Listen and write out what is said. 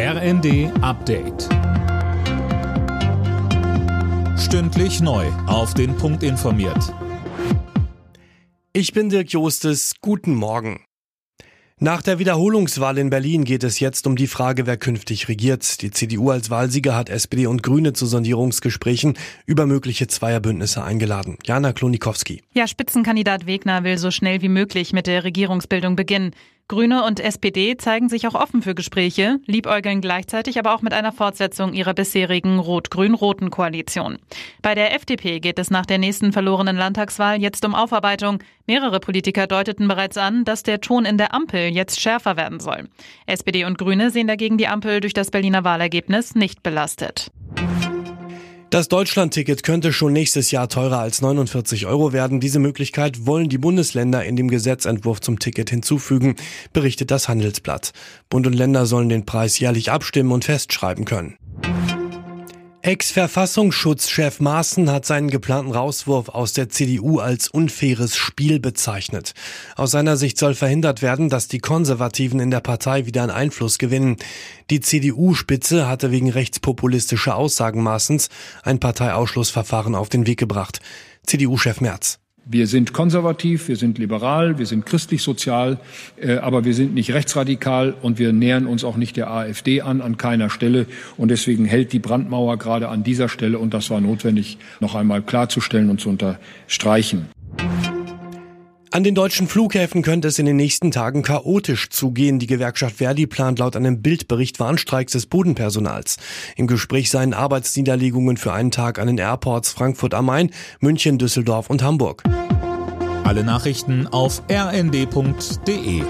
RND Update. Stündlich neu. Auf den Punkt informiert. Ich bin Dirk Jostes. Guten Morgen. Nach der Wiederholungswahl in Berlin geht es jetzt um die Frage, wer künftig regiert. Die CDU als Wahlsieger hat SPD und Grüne zu Sondierungsgesprächen über mögliche Zweierbündnisse eingeladen. Jana Klonikowski. Ja, Spitzenkandidat Wegner will so schnell wie möglich mit der Regierungsbildung beginnen. Grüne und SPD zeigen sich auch offen für Gespräche, liebäugeln gleichzeitig aber auch mit einer Fortsetzung ihrer bisherigen rot-grün-roten Koalition. Bei der FDP geht es nach der nächsten verlorenen Landtagswahl jetzt um Aufarbeitung. Mehrere Politiker deuteten bereits an, dass der Ton in der Ampel jetzt schärfer werden soll. SPD und Grüne sehen dagegen die Ampel durch das Berliner Wahlergebnis nicht belastet. Das Deutschlandticket könnte schon nächstes Jahr teurer als 49 Euro werden. Diese Möglichkeit wollen die Bundesländer in dem Gesetzentwurf zum Ticket hinzufügen, berichtet das Handelsblatt. Bund und Länder sollen den Preis jährlich abstimmen und festschreiben können. Ex-Verfassungsschutzchef Maaßen hat seinen geplanten Rauswurf aus der CDU als unfaires Spiel bezeichnet. Aus seiner Sicht soll verhindert werden, dass die Konservativen in der Partei wieder an Einfluss gewinnen. Die CDU-Spitze hatte wegen rechtspopulistischer Aussagen Maaßens ein Parteiausschlussverfahren auf den Weg gebracht. CDU-Chef Merz. Wir sind konservativ, wir sind liberal, wir sind christlich-sozial, äh, aber wir sind nicht rechtsradikal und wir nähern uns auch nicht der AfD an, an keiner Stelle. Und deswegen hält die Brandmauer gerade an dieser Stelle, und das war notwendig, noch einmal klarzustellen und zu unterstreichen. An den deutschen Flughäfen könnte es in den nächsten Tagen chaotisch zugehen. Die Gewerkschaft Verdi plant laut einem Bildbericht Warnstreiks des Bodenpersonals. Im Gespräch seien Arbeitsniederlegungen für einen Tag an den Airports Frankfurt am Main, München, Düsseldorf und Hamburg. Alle Nachrichten auf rnd.de